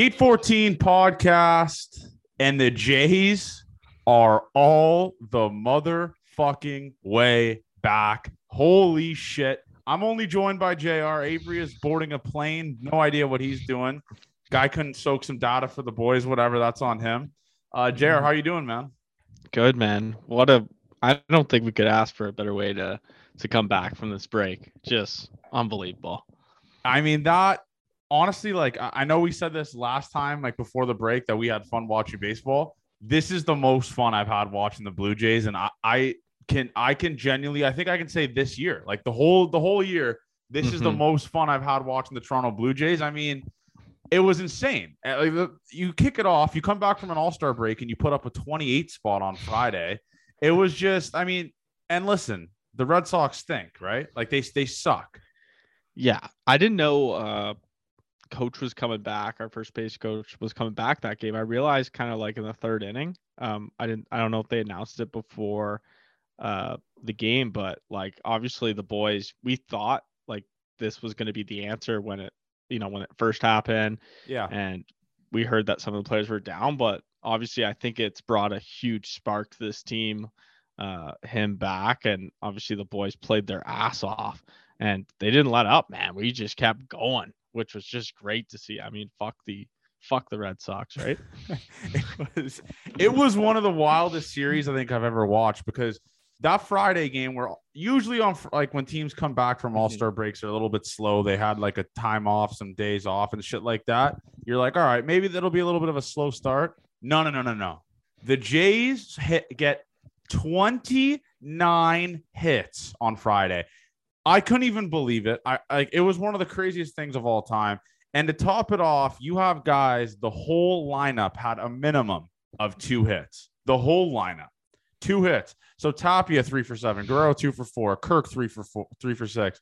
Gate 14 podcast and the Jays are all the motherfucking way back. Holy shit. I'm only joined by JR. Avery is boarding a plane. No idea what he's doing. Guy couldn't soak some data for the boys, whatever. That's on him. Uh, JR, how you doing, man? Good, man. What a I don't think we could ask for a better way to to come back from this break. Just unbelievable. I mean, that honestly, like I know we said this last time, like before the break, that we had fun watching baseball. This is the most fun I've had watching the Blue Jays, and I, I can I can genuinely I think I can say this year, like the whole the whole year, this mm-hmm. is the mm-hmm. most fun I've had watching the Toronto Blue Jays. I mean, it was insane. Uh, you kick it off, you come back from an All Star break, and you put up a 28 spot on Friday. It was just, I mean, and listen, the Red Sox stink, right? Like they they suck. Yeah, I didn't know uh, coach was coming back. Our first base coach was coming back that game. I realized kind of like in the third inning. Um, I didn't. I don't know if they announced it before uh the game, but like obviously the boys, we thought like this was going to be the answer when it, you know, when it first happened. Yeah. And we heard that some of the players were down, but obviously I think it's brought a huge spark to this team. Uh, him back, and obviously the boys played their ass off, and they didn't let up, man. We just kept going which was just great to see. I mean, fuck the fuck the Red Sox, right? it was it was one of the wildest series I think I've ever watched because that Friday game where usually on like when teams come back from All mm-hmm. Star breaks, they're a little bit slow. They had like a time off, some days off, and shit like that. You're like, all right, maybe that'll be a little bit of a slow start. No, no, no, no, no. The Jays hit get 29 hits on Friday. I couldn't even believe it. I like it was one of the craziest things of all time. And to top it off, you have guys, the whole lineup had a minimum of two hits. The whole lineup, two hits. So Tapia three for seven, Guerrero two for four, Kirk three for four, three for six,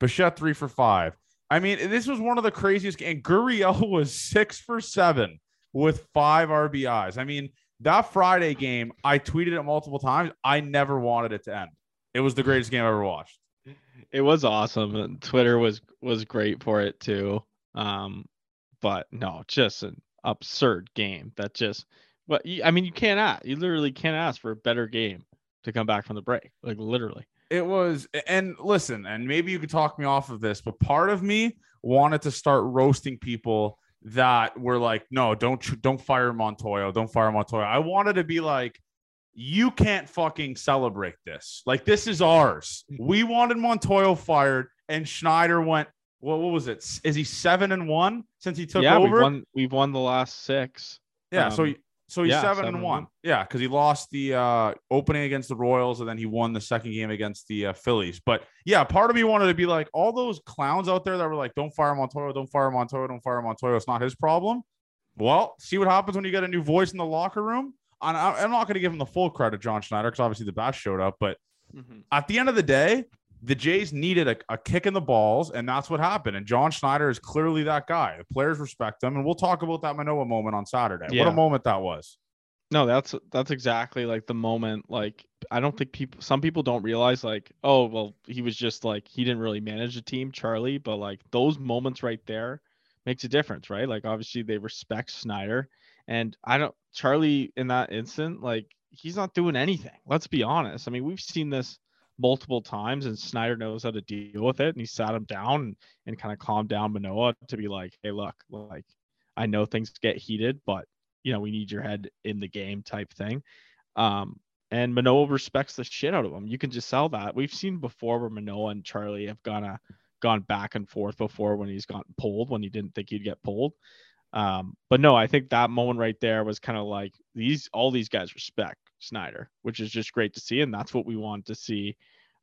Bichette three for five. I mean, this was one of the craziest. And Gurriel was six for seven with five RBIs. I mean, that Friday game, I tweeted it multiple times. I never wanted it to end. It was the greatest game I ever watched it was awesome. And Twitter was was great for it too. Um, but no, just an absurd game that just. But I mean, you can't. You literally can't ask for a better game to come back from the break. Like literally. It was, and listen, and maybe you could talk me off of this, but part of me wanted to start roasting people that were like, no, don't don't fire Montoyo, don't fire Montoyo. I wanted to be like, you can't fucking celebrate this. Like this is ours. We wanted Montoyo fired, and Schneider went. Well, what was it? Is he seven and one since he took yeah, over? We've won, we've won the last six. Yeah, um, so he, so he's yeah, seven, seven, and one. one. Yeah, because he lost the uh, opening against the Royals, and then he won the second game against the uh, Phillies. But yeah, part of me wanted to be like all those clowns out there that were like, "Don't fire Montoyo, don't fire Montoyo, don't fire Montoyo. It's not his problem." Well, see what happens when you get a new voice in the locker room. I'm not going to give him the full credit, John Schneider, because obviously the bats showed up. But mm-hmm. at the end of the day, the Jays needed a, a, kick in the balls, and that's what happened. And John Schneider is clearly that guy. The players respect him, and we'll talk about that Manoah moment on Saturday. Yeah. What a moment that was. No, that's that's exactly like the moment. Like I don't think people, some people don't realize like, oh well, he was just like he didn't really manage the team, Charlie. But like those moments right there makes a difference, right? Like obviously they respect Schneider and I don't Charlie in that instant, like he's not doing anything. Let's be honest. I mean, we've seen this multiple times and Schneider knows how to deal with it. And he sat him down and, and kind of calmed down Manoah to be like, hey, look, like I know things get heated, but you know, we need your head in the game type thing. Um, and Manoah respects the shit out of him. You can just sell that. We've seen before where Manoah and Charlie have gone a, gone back and forth before when he's gotten pulled when he didn't think he'd get pulled. Um, but no, I think that moment right there was kind of like these all these guys respect Schneider, which is just great to see, and that's what we want to see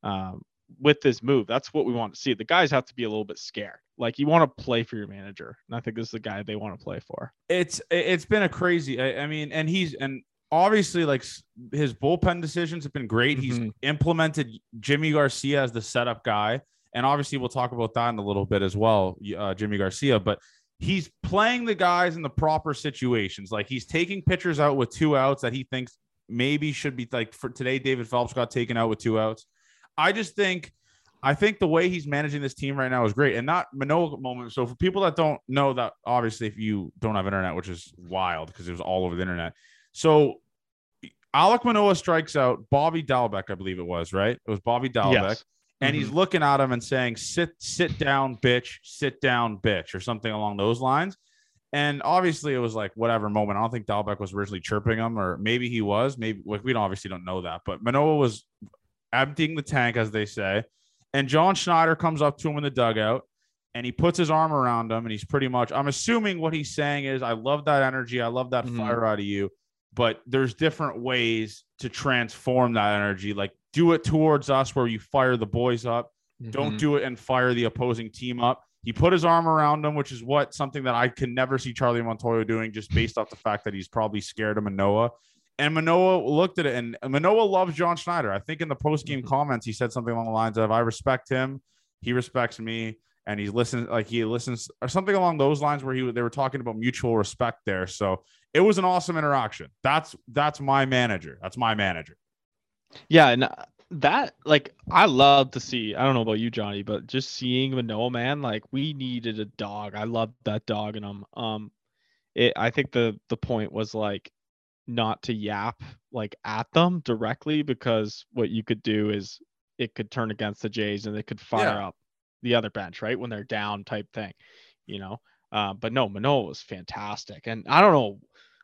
um, with this move. That's what we want to see. The guys have to be a little bit scared. Like you want to play for your manager, and I think this is the guy they want to play for. It's it's been a crazy. I, I mean, and he's and obviously like his bullpen decisions have been great. Mm-hmm. He's implemented Jimmy Garcia as the setup guy, and obviously we'll talk about that in a little bit as well, uh, Yimi Garcia. But he's playing the guys in the proper situations. Like he's taking pitchers out with two outs that he thinks maybe should be like for today. David Phelps got taken out with two outs. I just think I think the way he's managing this team right now is great. And that Manoah moment. So for people that don't know that, obviously, if you don't have internet, which is wild because it was all over the internet. So Alec Manoah strikes out Bobby Dalbec, I believe it was, right? It was Bobby Dalbec. Yes. And he's looking at him and saying, sit, sit down, bitch, sit down, bitch, or something along those lines. And obviously, it was like whatever moment. I don't think Dalbec was originally chirping him, or maybe he was. Maybe like, we don't, obviously don't know that. But Manoah was emptying the tank, as they say. And John Schneider comes up to him in the dugout and he puts his arm around him. And he's pretty much, I'm assuming what he's saying is, I love that energy. I love that Mhm. fire out of you. But there's different ways to transform that energy. Like, do it towards us where you fire the boys up. Don't Mhm. do it and fire the opposing team up. He put his arm around him, which is what something that I can never see Charlie Montoyo doing, just based off the fact that he's probably scared of Manoah. And Manoah looked at it, and Manoah loves John Schneider. I think in the post game Mhm. comments, he said something along the lines of, "I respect him, he respects me, and he listens like he listens," or something along those lines, where he they were talking about mutual respect there. So it was an awesome interaction. That's that's my manager. That's my manager. Yeah, and uh, that like I love to see. I don't know about you, Johnny, but just seeing Manoah, man, like we needed a dog. I love that dog in him. Um, it. I think the the point was like not to yap like at them directly because what you could do is it could turn against the Jays and they could fire Yeah. up the other bench right when they're down type thing, you know. Uh, but no, Manoah was fantastic, and I don't know.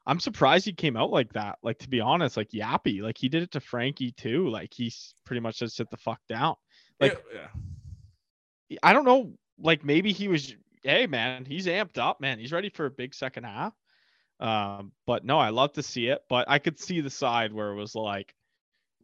I'm surprised he came out like that. Like to be honest, like yappy. Like he did it to Frankie too. Like he's pretty much just sit the fuck down. Like- yeah. I don't know. Like maybe he was. Hey man, he's amped up, man. He's ready for a big second half. Um, but no, I love to see it. But I could see the side where it was like,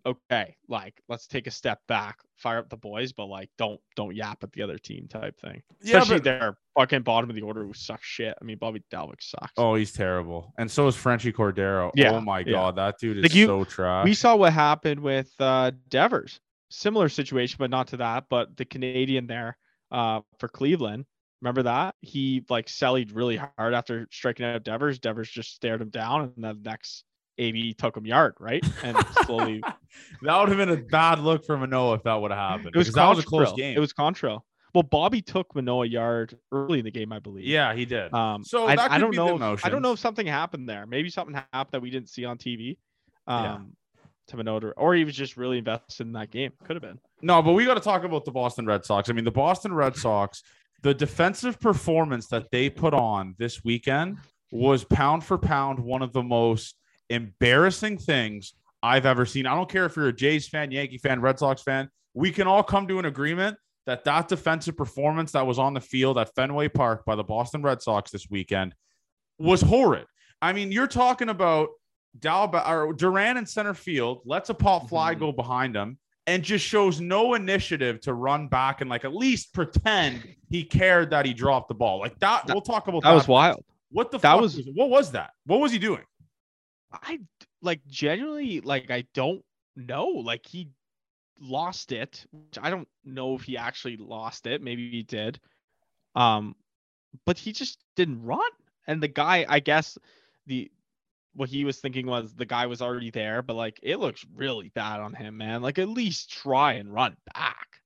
okay, like let's take a step back, fire up the boys, but like don't don't yap at the other team type thing. Yeah, Especially but- their fucking bottom of the order who sucks shit. I mean, Bobby Dalbec sucks. Oh, he's terrible. And so is Franchy Cordero. Yeah, Oh my yeah. god, that dude is Like you- so trash. we saw what happened with uh Devers. Similar situation, but not to that. But the Canadian there uh for Cleveland. Remember that? He like sallied really hard after striking out Devers. Devers just stared him down, and then the next AB took him yard, right? And slowly that would have been a bad look for Manoah if that would have happened. it was because that was a close game. It was Contrail. Well, Bobby took Manoah yard early in the game, I believe. yeah, he did. Um, So I, that I don't be know. If, I don't know if something happened there. Maybe something happened that we didn't see on TV. Um, Yeah. to Manoah, or he was just really invested in that game. Could have been. No, but we got to talk about the Boston Red Sox. I mean, the Boston Red Sox, the defensive performance that they put on this weekend was pound for pound one of the most embarrassing things I've ever seen. I don't care if you're a Jays fan, Yankee fan, Red Sox fan. We can all come to an agreement that that defensive performance that was on the field at Fenway Park by the Boston Red Sox this weekend was horrid. I mean, you're talking about Dalba or Duran in center field, lets a pop fly Mhm. go behind him, and just shows no initiative to run back and like at least pretend he cared that he dropped the ball. Like that, we'll talk about that. That was wild. What the that fuck was- was what was that? What was he doing? I like genuinely like I don't know. Like he lost it. Which I don't know if he actually lost it. Maybe he did. Um, but he just didn't run. And the guy, I guess, the what he was thinking was the guy was already there, but like it looks really bad on him, man. Like at least try and run back.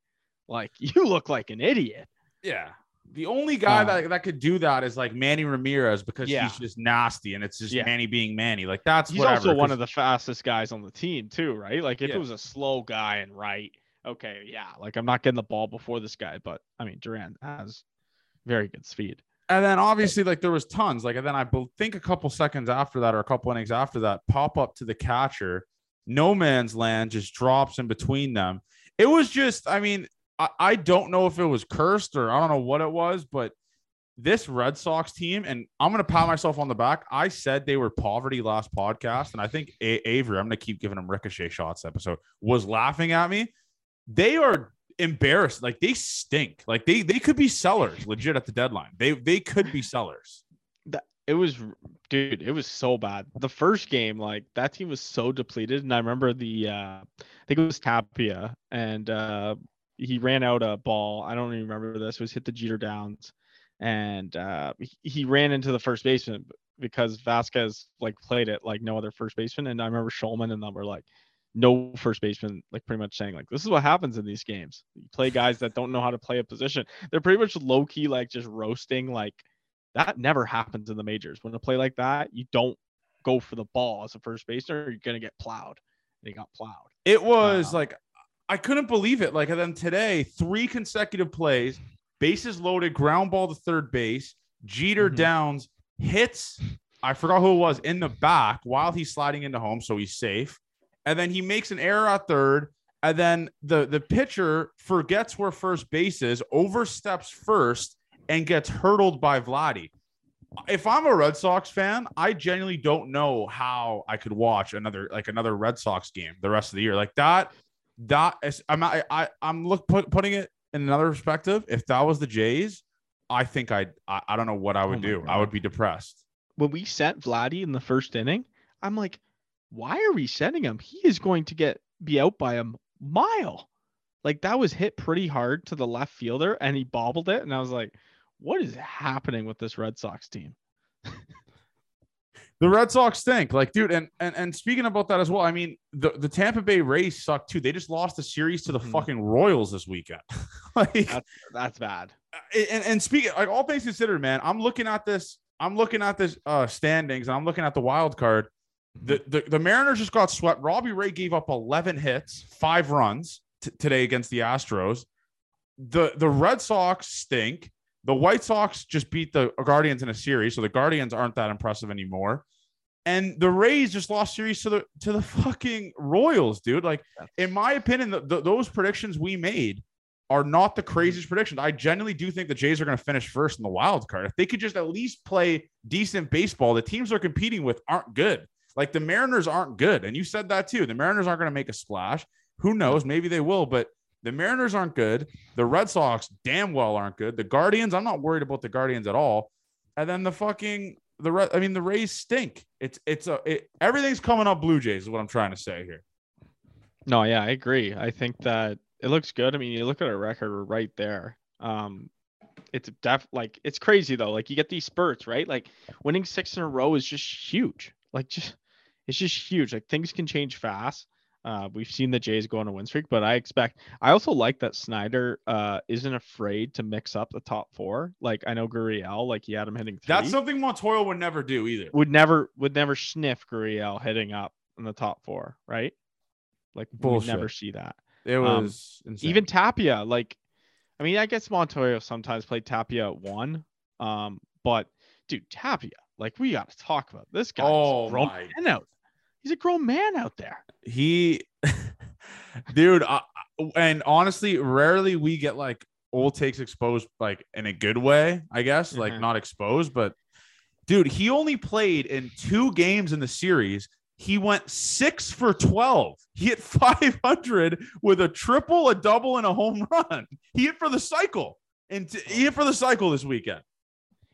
Like you look like an idiot. Yeah. The only guy Uh, that, that could do that is like Manny Ramirez because Yeah. he's just nasty and it's just Yeah. Manny being Manny. Like that's He's whatever, also one of the fastest guys on the team too, right? Like if Yeah. it was a slow guy and right, okay, yeah, like I'm not getting the ball before this guy, but I mean Duran has very good speed. And then obviously, like there was tons. Like, and then I think a couple seconds after that, or a couple innings after that, pop up to the catcher, no man's land just drops in between them. It was just, I mean, I, don't know if it was cursed or I don't know what it was, but this Red Sox team, and I'm gonna pat myself on the back. I said they were poverty last podcast, and I think A- Avery, I'm gonna keep giving him ricochet shots episode, was laughing at me. They are embarrassed. Like they stink. Like they they could be sellers legit at the deadline. They they could be sellers. It was dude, it was so bad. The first game, like that team was so depleted. And I remember the uh I think it was Tapia and uh he ran out a ball. I don't even remember this. It was hit the Jeter downs. And uh he, he ran into the first baseman because Vasquez like played it like no other first baseman. And I remember Shulman and them were like, no first baseman like pretty much saying like this is what happens in these games. You play guys that don't know how to play a position. They're pretty much low key like just roasting like that never happens in the majors. When a play like that, you don't go for the ball as a first baseman or you're gonna get plowed. They got plowed. It was Wow. like I couldn't believe it. Like and then today, three consecutive plays, bases loaded, ground ball to third base, Jeter Mhm. downs, hits. I forgot who it was in the back while he's sliding into home, so he's safe. And then he makes an error at third. And then the the pitcher forgets where first base is, oversteps first, and gets hurdled by Vladdy. If I'm a Red Sox fan, I genuinely don't know how I could watch another like another Red Sox game the rest of the year. Like that, that is, I'm I, I I'm look put, putting it in another perspective. If that was the Jays, I think I'd, I I don't know what I would Oh do. I would be depressed. when we sent Vladdy in the first inning, I'm like, why are we sending him? He is going to get be out by a mile. Like that was hit pretty hard to the left fielder and he bobbled it. And I was like, what is happening with this Red Sox team? The Red Sox stink, like, dude. And and and speaking about that as well, I mean, the the Tampa Bay Rays suck too. They just lost the series to the Mhm. fucking Royals this weekend. like, That's that's bad. and, and speaking like all things considered, man, I'm looking at this. I'm looking at this uh standings, and I'm looking at the wild card. The, the the Mariners just got swept. Robbie Ray gave up 11 hits, five runs t- today against the Astros. The the Red Sox stink. The White Sox just beat the Guardians in a series, so the Guardians aren't that impressive anymore. And the Rays just lost series to the to the fucking Royals, dude. Like in my opinion, the, the, those predictions we made are not the craziest mm-hmm. predictions. I genuinely do think the Jays are going to finish first in the wild card. If they could just at least play decent baseball, the teams they're competing with aren't good. Like the Mariners aren't good. And you said that too. The Mariners aren't going to make a splash. Who knows? Maybe they will, but the Mariners aren't good. The Red Sox damn well aren't good. The Guardians, I'm not worried about the Guardians at all. And then the fucking the Re- I mean the Rays stink. It's it's a it, everything's coming up Blue Jays is what I'm trying to say here. No, yeah, I agree. I think that it looks good. I mean, you look at our record, right there. Um, it's def like it's crazy though. Like you get these spurts, right? Like winning six in a row is just huge. Like just it's just huge. Like things can change fast. Uh, we've seen the Jays go on a win streak, but I expect. I also like that Schneider uh isn't afraid to mix up the top four. Like I know Gurriel, like he had him hitting three. That's something Montoyo would never do either. would never would never sniff Gurriel hitting up in the top four, right? Like we Bullshit. never see that. It Um, was insane. Even Tapia, like, I mean, I guess Montoyo sometimes played Tapia at one, um, but dude, Tapia, like, we got to talk about this guy. Oh, grown my- out. He's a grown man out there. he dude I, and honestly rarely we get like old takes exposed like in a good way i guess like Mhm. not exposed but dude he only played in two games in the series he went six for 12 he hit 500 with a triple a double and a home run he hit for the cycle and t- he hit for the cycle this weekend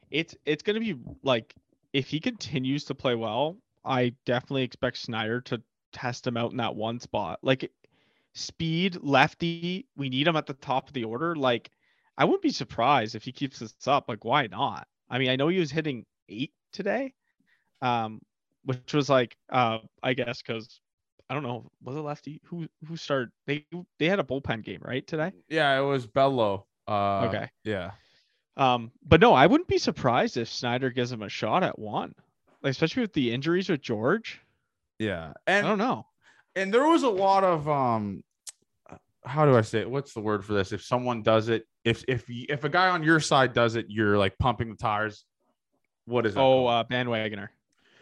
It's it's gonna be like if he continues to play well, I definitely expect Schneider to test him out in that one spot. Like speed, lefty, we need him at the top of the order. Like I wouldn't be surprised if he keeps this up. Like why not? I mean, I know he was hitting eight today, um, which was like uh, I guess because I don't know, was it lefty who who started? They they had a bullpen game right today. yeah it was bello uh Okay. yeah Um, but no, I wouldn't be surprised if Schneider gives him a shot at one, like, especially with the injuries with George. yeah I don't know. and there was a lot of um how do I say it? What's the word for this? If someone does it, if if if a guy on your side does it, you're like pumping the tires. What is that? Oh, uh, bandwagoner.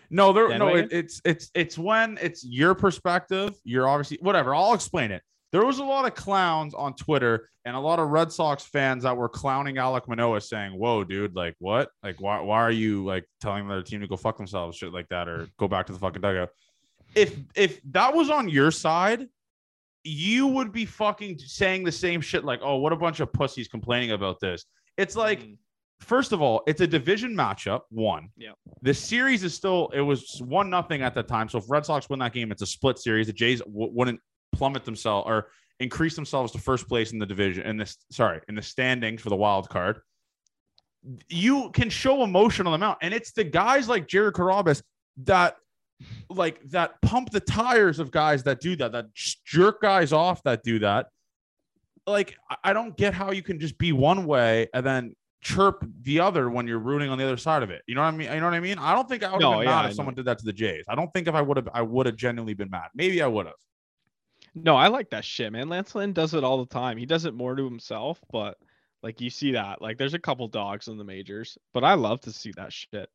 no, there no. It, it's it's it's when it's your perspective. You're obviously whatever. I'll explain it. There was a lot of clowns on Twitter and a lot of Red Sox fans that were clowning Alec Manoah, saying, "Whoa, dude! Like what? Like why? Why are you like telling their team to go fuck themselves, shit like that, or go back to the fucking dugout?" If if that was on your side, you would be fucking saying the same shit like, oh, what a bunch of pussies complaining about this. It's like, Mm. first of all, it's a division matchup. One. Yep. The series is still, it was one nothing at that time. So if Red Sox win that game, it's a split series. The Jays w- wouldn't plummet themselves or increase themselves to first place in the division in this, sorry, in the standings for the wild card. You can show emotion on the mount. And it's the guys like Jared Carrabis that like that pump the tires of guys that do that, that jerk guys off that do that. Like, I- don't get how you can just be one way and then chirp the other when you're rooting on the other side of it. You know what I mean? You know what I mean? I don't think I would have No, been yeah, mad if someone did that to the Jays. I don't think if I would have, I would have genuinely been mad. Maybe I would have. No, I like that shit, man. Lance Lynn does it all the time. He does it more to himself, but like you see that. Like there's a couple dogs in the majors, but I love to see that shit.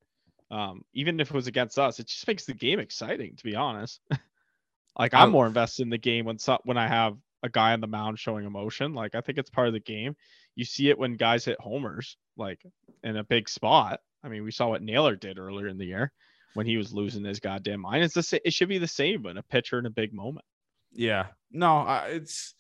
Um, even if it was against us, it just makes the game exciting, to be honest. like I'm more invested in the game when so- when I have a guy on the mound showing emotion. Like I think it's part of the game. You see it when guys hit homers, like in a big spot. I mean, we saw what Naylor did earlier in the year when he was losing his goddamn mind. It's the sa- it should be the same when a pitcher in a big moment. Yeah. No, I, it's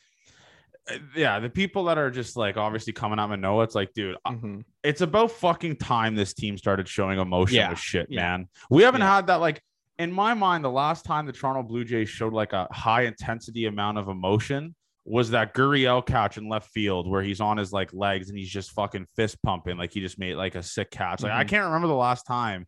uh, yeah. The people that are just like obviously coming out and know it's like, dude, I- Mhm. it's about fucking time this team started showing emotion Yeah, with shit, yeah. man. We haven't Yeah. had that like in my mind. The last time the Toronto Blue Jays showed like a high intensity amount of emotion was that Gurriel catch in left field where he's on his like legs and he's just fucking fist pumping like he just made like a sick catch. Like I Mhm. can't remember the last time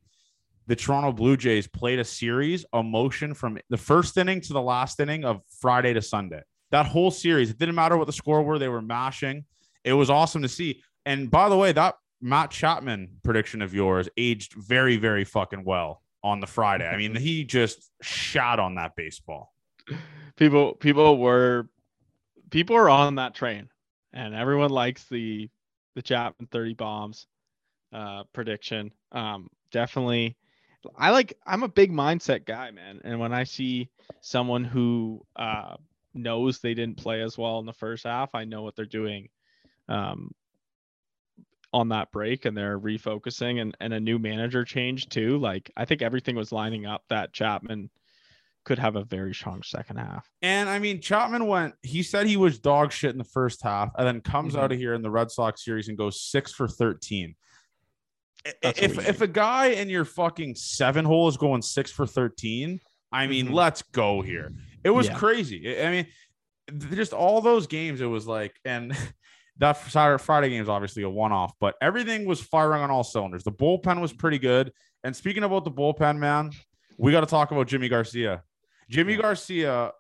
the Toronto Blue Jays played a series of emotion from the first inning to the last inning of Friday to Sunday. That whole series, it didn't matter what the score were, they were mashing. It was awesome to see. And by the way, that Matt Chapman prediction of yours aged very, very fucking well on the Friday. I mean, he just shot on that baseball. people people were people are on that train and everyone likes the the Chapman 30 bombs uh prediction um definitely I like I'm a big mindset guy man and when I see someone who uh knows they didn't play as well in the first half I know what they're doing um on that break and they're refocusing and, and a new manager change too like I think everything was lining up that Chapman could have a very strong second half And I mean, Chapman went, he said he was dog shit in the first half and then comes Mhm. out of here in the Red Sox series and goes six for 13. That's If, if a guy in your fucking seven hole is going six for 13, I mean, Mhm. let's go here. It was Yeah. crazy. I mean, just all those games, it was like, and that Saturday, Friday game is obviously a one off, but everything was firing on all cylinders. The bullpen was pretty good. And speaking about the bullpen, man, we got to talk about Jimmy Garcia. Jimmy Yeah. Garcia,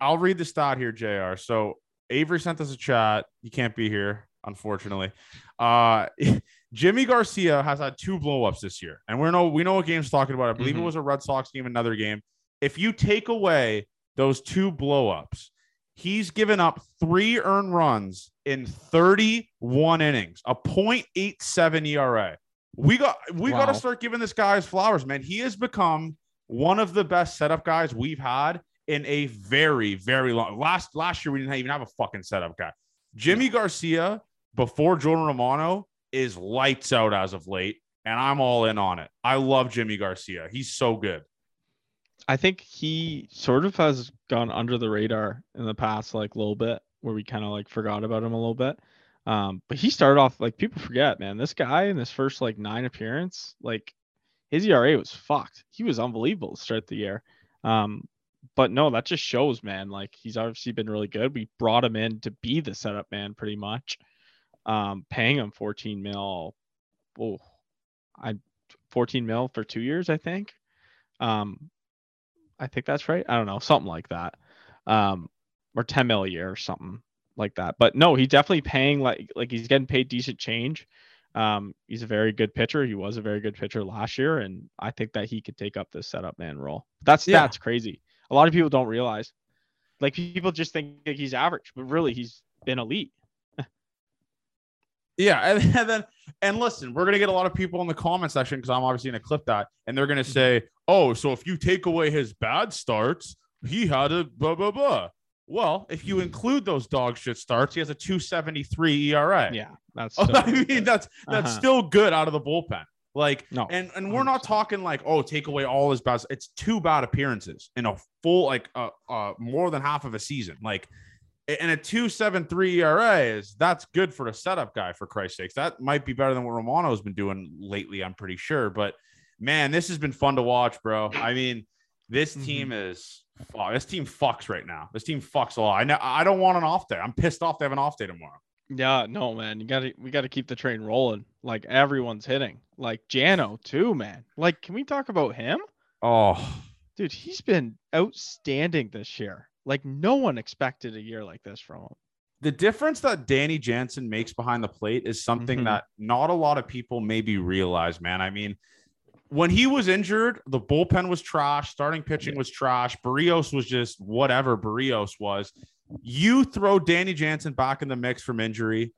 I'll read the stat here, JR. So Avery sent us a chat. You can't be here, unfortunately. Uh, Jimmy Garcia has had two blowups this year, and we know we know what game's talking about. I believe it Mhm. was a Red Sox game, another game. If you take away those two blowups, he's given up three earned runs in 31 innings, a 0.87 ERA. We got we got to start giving this guy his flowers, man. He has become one of the best setup guys we've had in a very, very long. Last last year we didn't even have a fucking setup guy. Jimmy Garcia before Jordan Romano is lights out as of late, and I'm all in on it. I love Jimmy Garcia. He's so good. I think he sort of has gone under the radar in the past like a little bit where we kind of like forgot about him a little bit. Um, but he started off like people forget, man. This guy in his first like nine appearance, like his ERA was fucked. He was unbelievable to start the year. Um, but no, that just shows, man. Like he's obviously been really good. We brought him in to be the setup man, pretty much. Um, paying him 14 mil. Oh, I 14 mil for two years, I think. Um, I think that's right. I don't know, something like that. Um, or 10 mil a year or something like that. But no, he's definitely paying like like he's getting paid decent change. Um, he's a very good pitcher. He was a very good pitcher last year, and I think that he could take up this setup man role. That's Yeah. that's crazy. A lot of people don't realize. Like people just think that he's average, but really he's been elite. Yeah, and, and then and listen, we're gonna get a lot of people in the comment section because I'm obviously gonna clip that, and they're gonna say, "Oh, so if you take away his bad starts, he had a blah blah blah." Well, if you include those dog shit starts, he has a 273 ERA. Yeah, that's. Still I mean, good. that's that's Uh-huh. still good out of the bullpen. Like, No, and and we're not 100%. talking like, oh, take away all his bad. It's two bad appearances in a full, like, uh, uh, more than half of a season. Like, and a two seven three ERA is that's good for a setup guy. For Christ's sakes, that might be better than what Romano's been doing lately. I'm pretty sure. But man, this has been fun to watch, bro. I mean, this Mhm. team is. Oh, this team fucks right now. This team fucks a lot. I know. I don't want an off day. I'm pissed off. They have an off day tomorrow. Yeah, no, man. You gotta we gotta keep the train rolling. Like everyone's hitting. Like Jano too, man. Like, can we talk about him? Oh, dude, he's been outstanding this year. Like no one expected a year like this from him. the difference that Danny Jansen makes behind the plate is something Mhm. that not a lot of people maybe realize, man. I mean, when he was injured, the bullpen was trash, starting pitching was trash, Berríos was just whatever Berríos was. You throw Danny Jansen back in the mix from injury,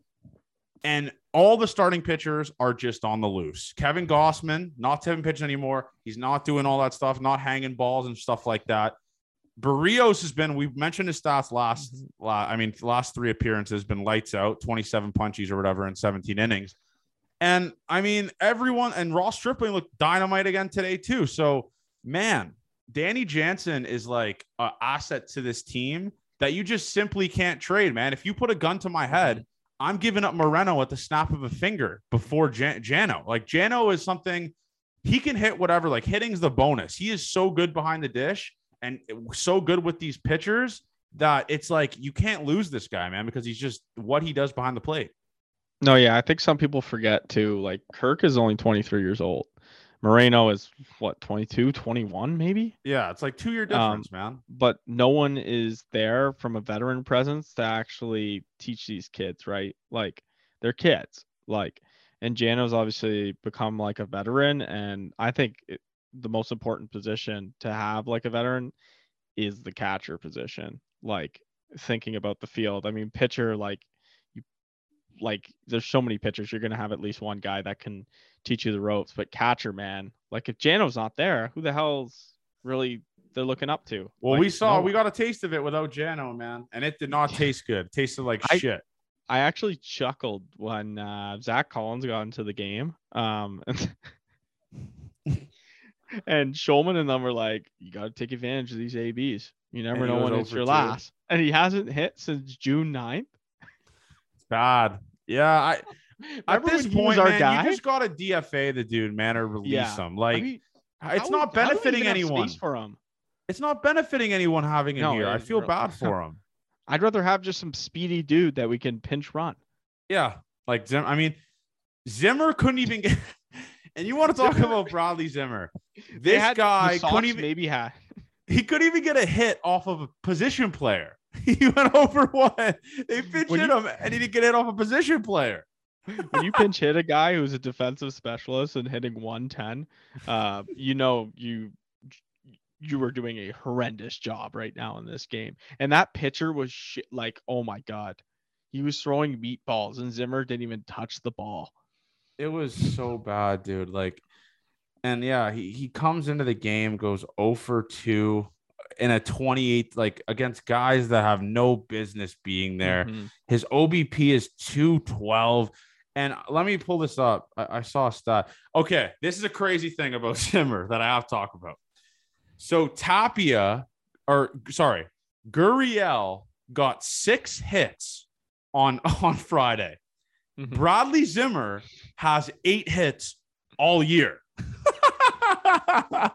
and all the starting pitchers are just on the loose. Kevin Gausman, not Kevin pitching anymore. He's not doing all that stuff, not hanging balls and stuff like that. Berríos has been, we've mentioned his stats last, mm-hmm. la- I mean, last three appearances, been lights out, 27 punchies or whatever in 17 innings. And I mean, everyone and Ross Stripling looked dynamite again today, too. So, man, Danny Jansen is like an asset to this team that you just simply can't trade, man. If you put a gun to my head, mm-hmm. I'm giving up Moreno at the snap of a finger before Jan- Jano. Like, Jano is something he can hit whatever, like, hitting's the bonus. He is so good behind the dish and so good with these pitchers that it's like you can't lose this guy, man, because he's just what he does behind the plate. No, yeah, I think some people forget too. Like Kirk is only 23 years old. Moreno is what 22, 21 maybe? Yeah, it's like two year um, difference, man. But no one is there from a veteran presence to actually teach these kids, right? Like they're kids. Like and Jano's obviously become like a veteran and I think it, the most important position to have like a veteran is the catcher position. Like thinking about the field. I mean, pitcher like you like there's so many pitchers you're going to have at least one guy that can teach you the ropes, but catcher man, like if Jano's not there, who the hell's really they're looking up to? Well, Like, we saw no we got a taste of it without Jano, man, and it did not taste good. It tasted like I- shit. I actually chuckled when uh, Zach Collins got into the game. Um, and Shulman and them were like, "You got to take advantage of these ABs. You never know when it's your 2. last." And he hasn't hit since June 9th. It's bad. Yeah, I at this point, man, guy? you just gotta DFA the dude, man, or release Yeah. him. I Like mean, it's not would- we benefiting anyone. for him. It's not benefiting anyone having him No, here. I feel bad for him. I'd rather have just some speedy dude that we can pinch run. Yeah, like Zim. I mean, Zimmer couldn't even get. And you want to talk Zimmer- about Bradley Zimmer? This guy couldn't even. maybe had. He couldn't even get a hit off of a position player. He went over one. They When hit him, and he didn't get hit off a position player. when you pinch hit a guy who's a defensive specialist and hitting 110, uh, you know you you were doing a horrendous job right now in this game. And that pitcher was shit, like, oh my god, he was throwing meatballs, and Zimmer didn't even touch the ball. It was so bad, dude. Like, and yeah, he, he comes into the game, goes 0 for 2 in a 28, like against guys that have no business being there. Mhm. His OBP is 212. And let me pull this up. I, I saw a stat. Okay, this is a crazy thing about Zimmer that I have to talk about. So Tapia, or sorry, Gurriel got six hits on on Friday. Mhm. Bradley Zimmer has eight hits all year.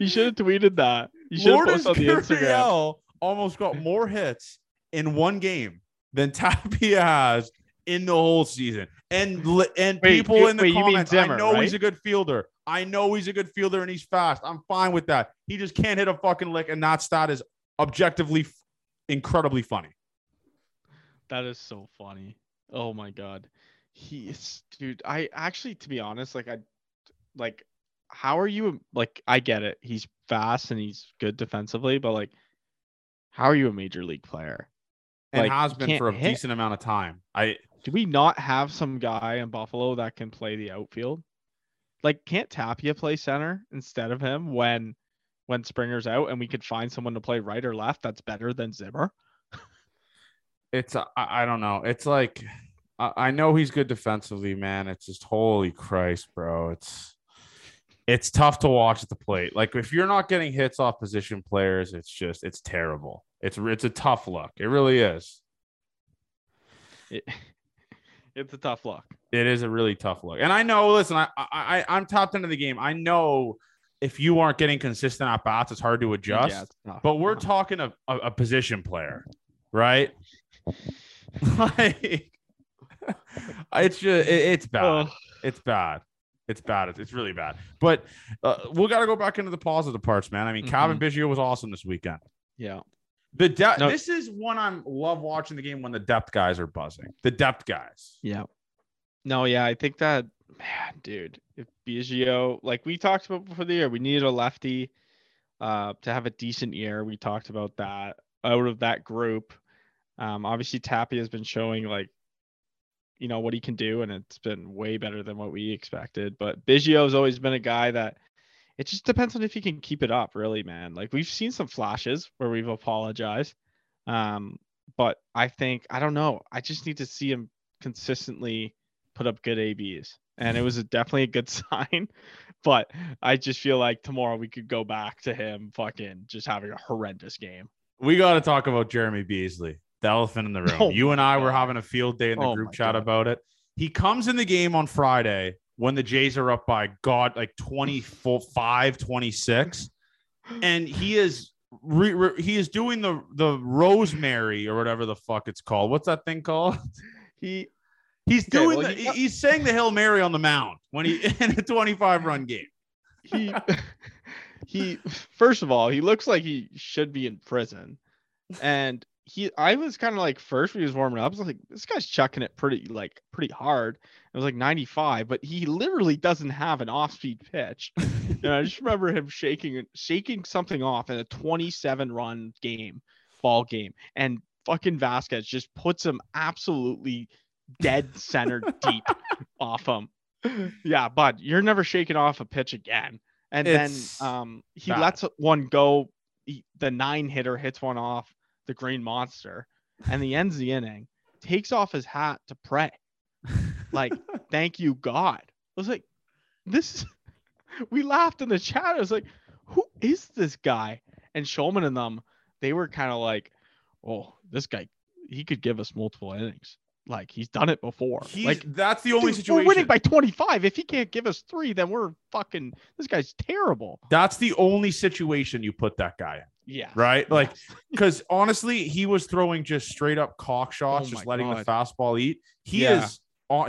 You should have tweeted that. You should have posted on the Instagram. Almost got more hits in one game than Tapia has in the whole season. And and Wait, people you- in the wait, comments, I Zimmer, know he's a good fielder. I know he's a good fielder and he's fast. I'm fine with that. He just can't hit a fucking lick, and that stat is objectively f- incredibly funny. That is so funny. Oh my god. He is dude, I actually to be honest, like I like how are you like I get it. He's fast and he's good defensively, but like how are you a major league player? And Like, has been for a hit. decent amount of time. I Do we not have some guy in Buffalo that can play the outfield? Like can't Tapia play center instead of him when when Springer's out and we could find someone to play right or left that's better than Zimmer? it's uh, I, I don't know. It's like I, I know he's good defensively, man. It's just holy Christ, bro. It's it's tough to watch at the plate. Like if you're not getting hits off position players, it's just it's terrible. It's it's a tough look. It really is. It, it's a tough look. It is a really tough look. And I know, listen, I I I'm tapped into the game. I know if you aren't getting consistent at bats, it's hard to adjust. Yeah. But we're talking a, a, a position player, right? like, it's just it- it's bad. It's bad. It's bad. It's, it's really bad. But uh, we got to go back into the positive parts, man. I mean, Cavan Biggio was awesome this weekend. Yeah. The depth. No. This is one I'm love watching the game when the depth guys are buzzing. The depth guys. Yeah. No, yeah, I think that man, dude, if Biggio, like we talked about before the year, we needed a lefty uh to have a decent year. We talked about that out of that group. Um obviously Tapia has been showing like you know what he can do and it's been way better than what we expected. But Biggio has always been a guy that it just depends on if he can keep it up, really, man. Like we've seen some flashes where we've apologized. Um, but I think I don't know. I just need to see him consistently put up good ABs. And it was a, definitely a good sign. But I just feel like tomorrow we could go back to him fucking just having a horrendous game. We got to talk about Jeremy Beasley, the elephant in the room. Oh you and I were having a field day in the Oh group chat God. about it. He comes in the game on Friday when the Jays are up by God, like 25, 26. And he is re, re- he is doing the the rosemary or whatever the fuck it's called. What's that thing called? He He's Okay, doing well, the, he- he's saying the Hail Mary on the mound when he in a 25 run game. he he first of all, he looks like he should be in prison. And he I was kind of like first when he was warming up, I was like, this guy's chucking it pretty like pretty hard. It was like 95, but he literally doesn't have an off-speed pitch. and I just remember him shaking shaking something off in a 27 run game, ball game. And fucking Vasquez just puts him absolutely dead center deep off him. Yeah, bud, you're never shaking off a pitch again. And It's then um he bad. lets one go. He, the nine hitter hits one off the green monster, and he ends the inning. Takes off his hat to pray, like thank you God. I was like, this. is- We laughed in the chat. I was like, who is this guy? And Shulman and them, they were kind of like, oh, this guy, he could give us multiple innings. Like he's done it before. He's, like that's the only Dude, situation. We're winning by 25. If he can't give us three, then we're fucking. This guy's terrible. that's the only situation you put that guy in. Yeah. Right? Like, because honestly, he was throwing just straight up cock shots, Oh just letting the fastball eat. He Yeah. is,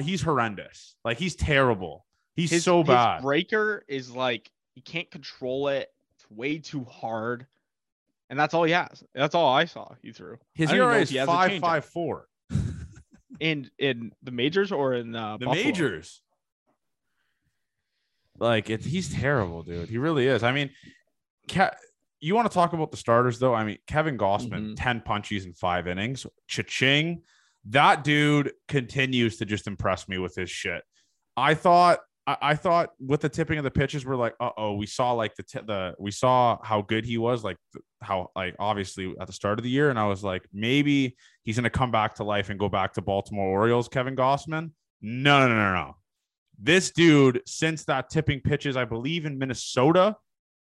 he's horrendous. Like, he's terrible. He's his, so his bad. breaker is like he can't control it. It's way too hard. And that's all he has. That's all I saw he threw. His ERA is he has a five changeup. five four. In in the majors or in uh, The Buffalo? majors. Like, it's he's terrible, dude. He really is. I mean, Ke- you want to talk about the starters though? I mean, Kevin Gausman, Mhm. 10 punchies in five innings. Cha-ching. That dude continues to just impress me with his shit. I thought I, I thought with the tipping of the pitches, we're like, uh oh, we saw like the t- the we saw how good he was, like how like obviously at the start of the year, and I was like, maybe he's gonna come back to life and go back to Baltimore Orioles, Kevin Gausman. No, no, no, no, no. This dude, since that tipping pitches, I believe in Minnesota,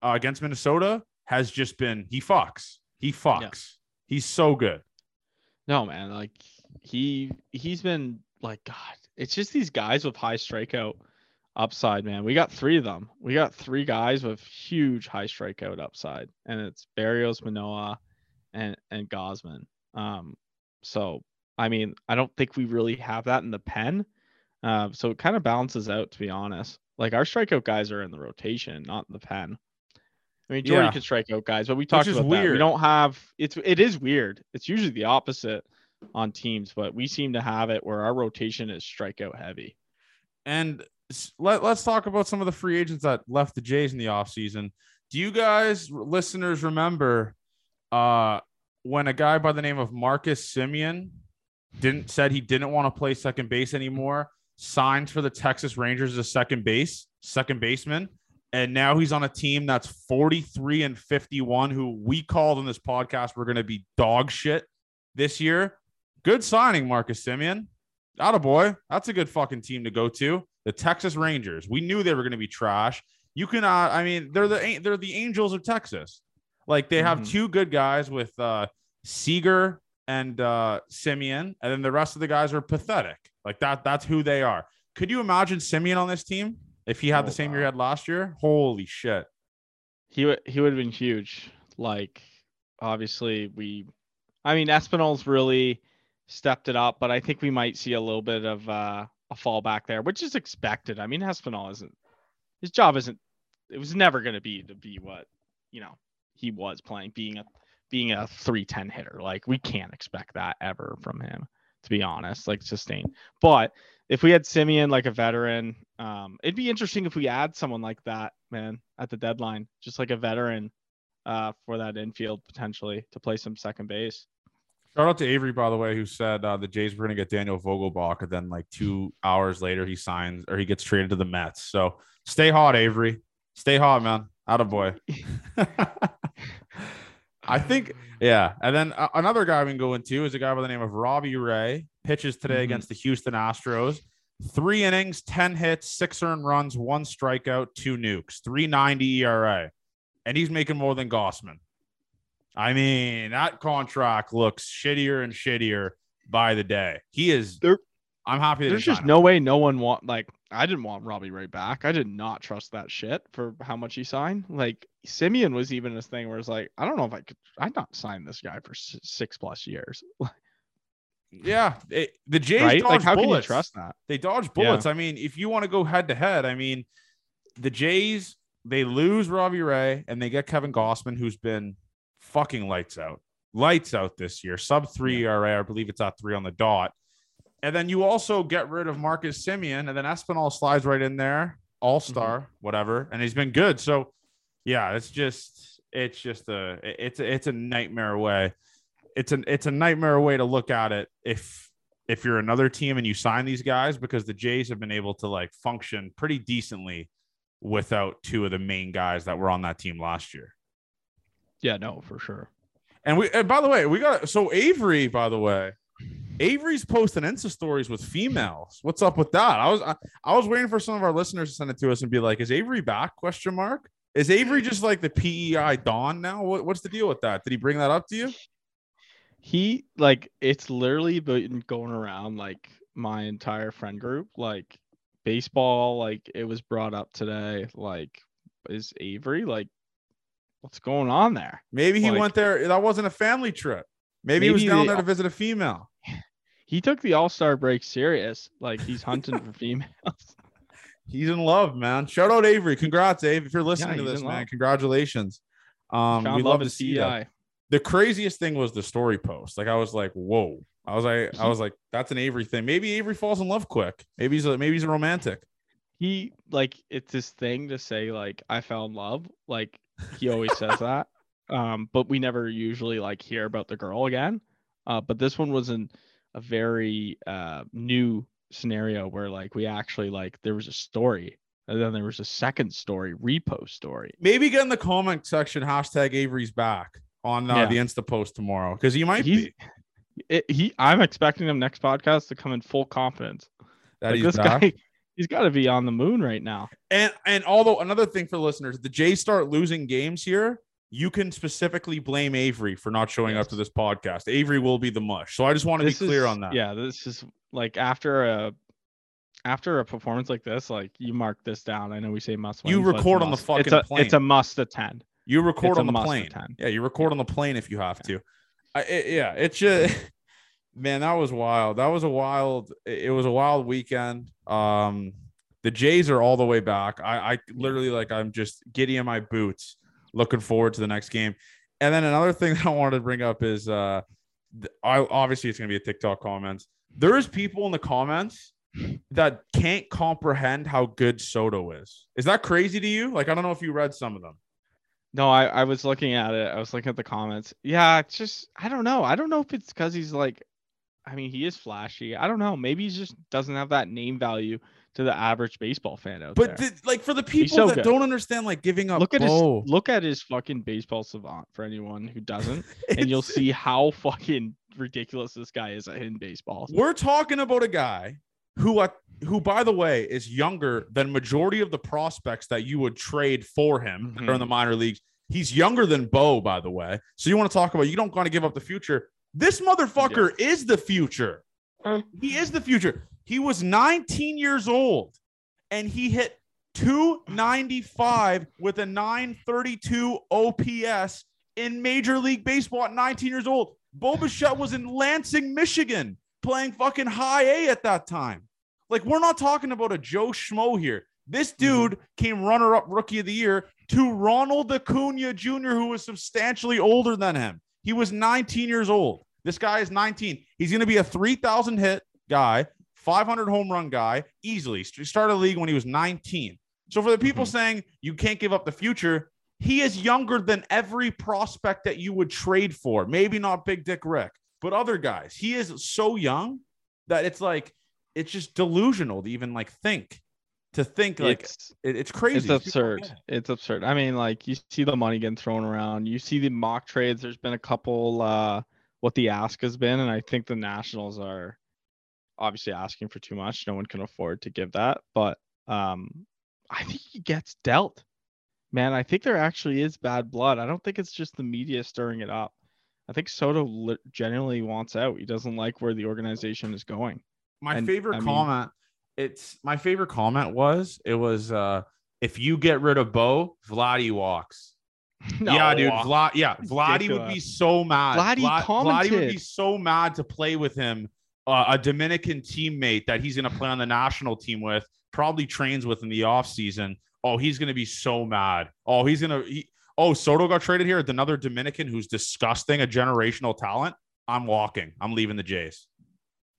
uh, against Minnesota, has just been he fucks. He fucks. He's so good. No, man. Like he he's been like God. It's just these guys with high strikeout upside, man. We got three of them. We got three guys with huge high strikeout upside, and it's Berríos, Manoah, and and Gausman. Um, so I mean, I don't think we really have that in the pen. Uh, so it kind of balances out, to be honest. Like our strikeout guys are in the rotation, not in the pen. I mean, Jordy Yeah. can strike out guys, but we talked about that. We don't have it's it is weird. It's usually the opposite on teams, but we seem to have it where our rotation is strikeout heavy. And let, let's talk about some of the free agents that left the Jays in the offseason. Do you guys, listeners, remember uh, when a guy by the name of Marcus Semien didn't said he didn't want to play second base anymore, signed for the Texas Rangers as a second base, second baseman, and now he's on a team that's 43 and 51, who we called in this podcast we're going to be dog shit this year. Good signing, Marcus Semien. Atta boy, that's a good fucking team to go to. The Texas Rangers. We knew they were going to be trash. You can, uh, I mean, they're the they're the Angels of Texas. Like they have Mhm. two good guys with uh, Seager and uh, Semien, and then the rest of the guys are pathetic. Like that. That's who they are. Could you imagine Semien on this team if he had Oh, the same year he had last year? Holy shit! He would he would have been huge. Like obviously we I mean Espinal's really stepped it up, but I think we might see a little bit of uh a fallback there, which is expected. I mean, Espinal isn't his job isn't it was never going to be to be what you know he was playing being a being a 310 hitter like we can't expect that ever from him to be honest like sustain but if we had Semien like a veteran um it'd be interesting if we add someone like that man at the deadline just like a veteran uh for that infield potentially to play some second base Shout out to Avery, by the way, who said uh, the Jays were going to get Daniel Vogelbach, and then like two hours later, he signs or he gets traded to the Mets. So stay hot, Avery. Stay hot, man. Out of boy. I think, yeah. And then uh, another guy we can go into is a guy by the name of Robbie Ray. Pitches today Mhm. against the Houston Astros. Three innings, 10 hits, six earned runs, one strikeout, two nukes, 390 ERA. And he's making more than Gausman. I mean, that contract looks shittier and shittier by the day. He is. There- I'm happy. There's just him. no way no one want like I didn't want Robbie Ray back. I did not trust that shit for how much he signed. Like Semien was even this thing where it's like I don't know if I could. I'd not sign this guy for six plus years, Yeah, it- the Jays right? dodge Like how can you bullets. trust that? They dodge bullets. I mean, if you want to go head to head, I mean, the Jays they lose Robbie Ray and they get Kevin Gausman, who's been fucking lights out, lights out this year, sub three ERA. I believe it's at three on the dot. And then you also get rid of Marcus Semien, and then Espinal slides right in there, all star, mm-hmm. whatever, and he's been good. So, yeah, it's just, it's just a, it's a, it's a nightmare way. It's an, it's a nightmare way to look at it if if you're another team and you sign these guys because the Jays have been able to like function pretty decently without two of the main guys that were on that team last year. Yeah, no, for sure. And we, and by the way, we got so Avery. By the way, Avery's posting Insta stories with females. What's up with that? I was I, I was waiting for some of our listeners to send it to us and be like, "Is Avery back?" Question mark. Is Avery just like the PEI Don now? What, what's the deal with that? Did he bring that up to you? He like it's literally been going around like my entire friend group. Like baseball, like it was brought up today. Like is Avery like what's going on there? Maybe he Like- went there. That wasn't a family trip. Maybe, he was down they- there to visit a female. He took the All Star break serious. Like he's hunting for females. He's in love, man. Shout out Avery. Congrats, Abe. If you're listening to this, man, love. congratulations. Um, we love love to see that. The craziest thing was the story post. Like I was like, whoa. I was like, I was like, that's an Avery thing. Maybe Avery falls in love quick. Maybe he's a maybe he's a romantic. He like it's this thing to say like I fell in love. Like he always says that. Um, but we never usually like hear about the girl again. Uh, but this one was in a very uh new scenario where like we actually like there was a story and then there was a second story repost story. Maybe get in the comment section hashtag Avery's back on uh, Yeah. the Insta post tomorrow because he might He's be it, he I'm expecting him next podcast to come in full confidence. that Like he's this back. guy he's got to be on the moon right now. And and although another thing for listeners, the Jays start losing games here, you can specifically blame Avery for not showing up to this podcast. Avery will be the mush. So I just want to be clear is- on that. Yeah, this is like after a after a performance like this, like you mark this down. I know we say must win. You record on the fucking it's a, plane. It's a must attend. You record It's on the plane. Yeah, you record on the plane if you have to. I, it- yeah, it's just man, that was wild. That was a wild. It it was a wild weekend. Um, the Jays are all the way back. I, I literally like I'm just giddy in my boots, looking forward to the next game. And then another thing that I wanted to bring up is uh, I obviously it's gonna be a TikTok comments. There is people in the comments that can't comprehend how good Soto is. Is that crazy to you? Like I don't know if you read some of them. No, I, I was looking at it. I was looking at the comments. Yeah, it's just I don't know. I don't know if it's because he's like, I mean, he is flashy. I don't know. Maybe he just doesn't have that name value to the average baseball fan out But there. the, like for the people so that good. don't understand, like giving up, look at his oh. look at his fucking baseball savant for anyone who doesn't, and you'll see how fucking ridiculous this guy is at hitting baseballs. We're talking about a guy who, uh, who by the way, is younger than majority of the prospects that you would trade for him that are in the minor leagues. He's younger than Bo, by the way. So you want to talk about you don't want to give up the future. This motherfucker is the future. Uh. He is the future. He was 19 years old and he hit 295 with a 932 OPS in Major League Baseball at 19 years old. Bo Bichette was in Lansing, Michigan, playing fucking high A at that time. Like we're not talking about a Joe Schmo here. This dude mm-hmm. came runner up rookie of the year to Ronald Acuna Jr., who was substantially older than him. He was 19 years old. This guy is 19. He's going to be a 3,000 hit guy, 500 home run guy easily. He started the league when he was 19. So for the people mm-hmm. saying you can't give up the future, he is younger than every prospect that you would trade for. Maybe not Big Dick Rick, but other guys. He is so young that it's like it's just delusional to even like think to think like it's, it, it's crazy. It's absurd. It's absurd. I mean, like you see the money getting thrown around. You see the mock trades. There's been a couple uh what the ask has been, and I think the Nationals are obviously asking for too much. No one can afford to give that, but um I think he gets dealt. Man, I think there actually is bad blood. I don't think it's just the media stirring it up. I think Soto genuinely wants out. He doesn't like where the organization is going. My and, favorite I mean, comment it's my favorite comment was it was uh if you get rid of Bo, Vladdy walks. No. Yeah, dude. Vlad, yeah, Vladdy would be so mad. Vladdy, Vlad, Vladdy would be so mad to play with him, uh, a Dominican teammate that he's going to play on the national team with, probably trains with in the off season. Oh, he's going to be so mad. Oh, he's going to. He, oh, Soto got traded here. Another Dominican who's disgusting, a generational talent. I'm walking. I'm leaving the Jays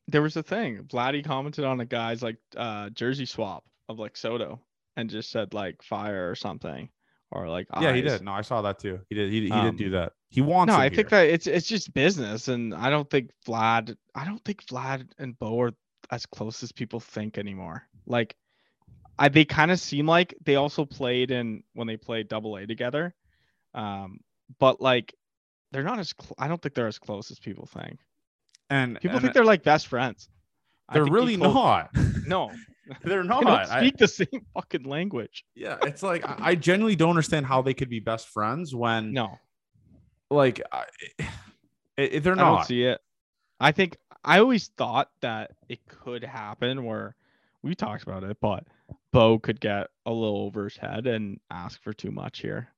there was a thing. Vladdy commented on a guy's like uh jersey swap of like Soto and just said like fire or something. Or like yeah, he did. No, I saw that too. He did. He, he um, did do that. He wants. No, I here. think that it's it's just business, and I don't think Vlad. I don't think Vlad and Bo are as close as people think anymore. Like, I they kind of seem like they also played in when they played Double A together, um, but like they're not as. Cl- I don't think they're as close as people think. And people and think they're like best friends. They're really not. No, they're not. They speak I, the same fucking language. Yeah, it's like I genuinely don't understand how they could be best friends when no, like I, it, they're not. I don't see it. I think I always thought that it could happen where we talked about it, but Bo could get a little over his head and ask for too much here.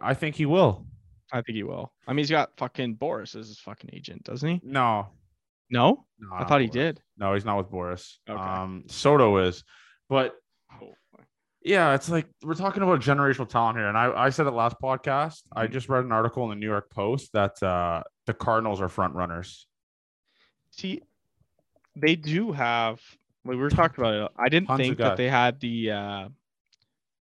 I think he will. I think he will. I mean, he's got fucking Boris as his fucking agent, doesn't he? No. No? no I thought he did. No, he's not with Boris. Okay. Um, Soto is. But oh, yeah, it's like we're talking about generational talent here. And I, I said it last podcast. I mm-hmm. just read an article in the New York Post that uh, the Cardinals are front runners. See, they do have we were talking about it. I didn't Tons think that they had the uh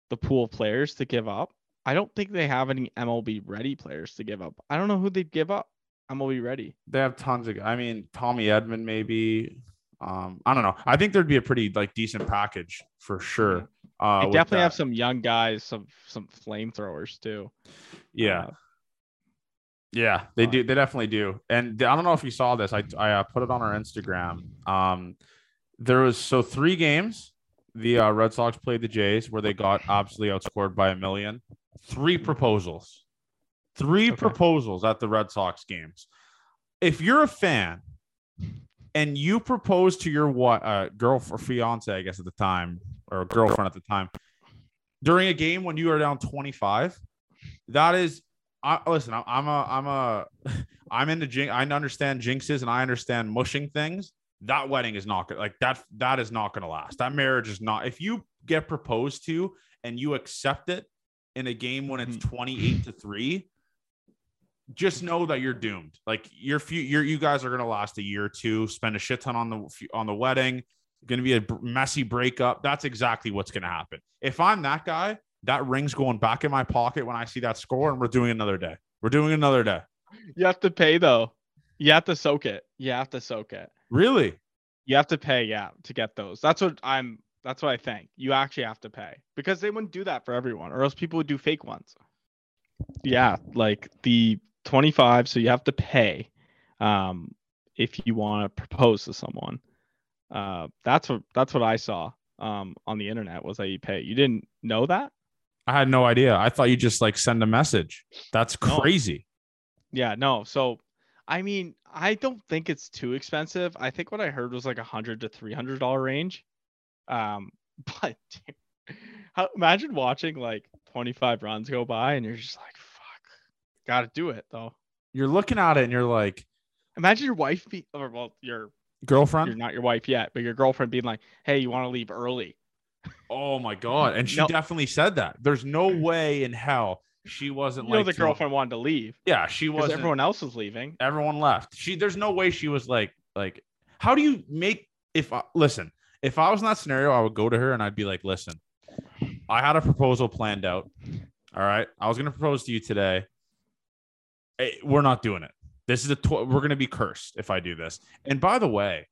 the pool of players to give up. I don't think they have any MLB ready players to give up. I don't know who they'd give up. MLB ready. They have tons of. I mean, Tommy Edman maybe. Um, I don't know. I think there'd be a pretty like decent package for sure. Uh, they definitely have some young guys, some some flamethrowers too. Yeah. Uh, yeah, they do. They definitely do. And I don't know if you saw this. I I uh, put it on our Instagram. Um, there was so three games. The uh, Red Sox played the Jays where they got absolutely outscored by a million three proposals, three okay. proposals at the Red Sox games. If you're a fan and you propose to your what uh, girl or fiance, I guess at the time, or girlfriend at the time, during a game when you are down 25, that is, I, listen, I'm, I'm a, I'm a, I'm into jinx. I understand jinxes and I understand mushing things. That wedding is not gonna like that. That is not gonna last. That marriage is not. If you get proposed to and you accept it in a game when it's mm-hmm. 28 to 3 just know that you're doomed. Like your few you're, you guys are going to last a year or two spend a shit ton on the on the wedding going to be a messy breakup. That's exactly what's going to happen. If i'm that guy that ring's going back in my pocket when i see that score and we're doing another day. We're doing another day. You have to pay though. You have to soak it. You have to soak it. Really? You have to pay yeah to get those. That's what i'm that's what I think. You actually have to pay because they wouldn't do that for everyone, or else people would do fake ones. Yeah, like the 25, so you have to pay um, if you want to propose to someone. Uh, that's what that's what I saw um, on the internet was that you pay. You didn't know that? I had no idea. I thought you just like send a message. That's crazy. No. Yeah, no. So I mean, I don't think it's too expensive. I think what I heard was like a hundred to three hundred dollar range. Um, but dude, how, imagine watching like 25 runs go by and you're just like, fuck, gotta do it though. You're looking at it and you're like, imagine your wife be, or well, your girlfriend. You're not your wife yet, but your girlfriend being like, "Hey, you want to leave early?" Oh my god! And she No. definitely said that. There's no way in hell she wasn't You know like the girlfriend wanted to leave Yeah, she wasn't. everyone else was leaving. everyone left. She there's no way she was like like how do you make if I, listen if I was in that scenario I would go to her and I'd be like listen I had a proposal planned out all right? I was gonna propose to you today. Eh, we're not doing it. This is a tw- we're gonna be cursed if I do this. And by the way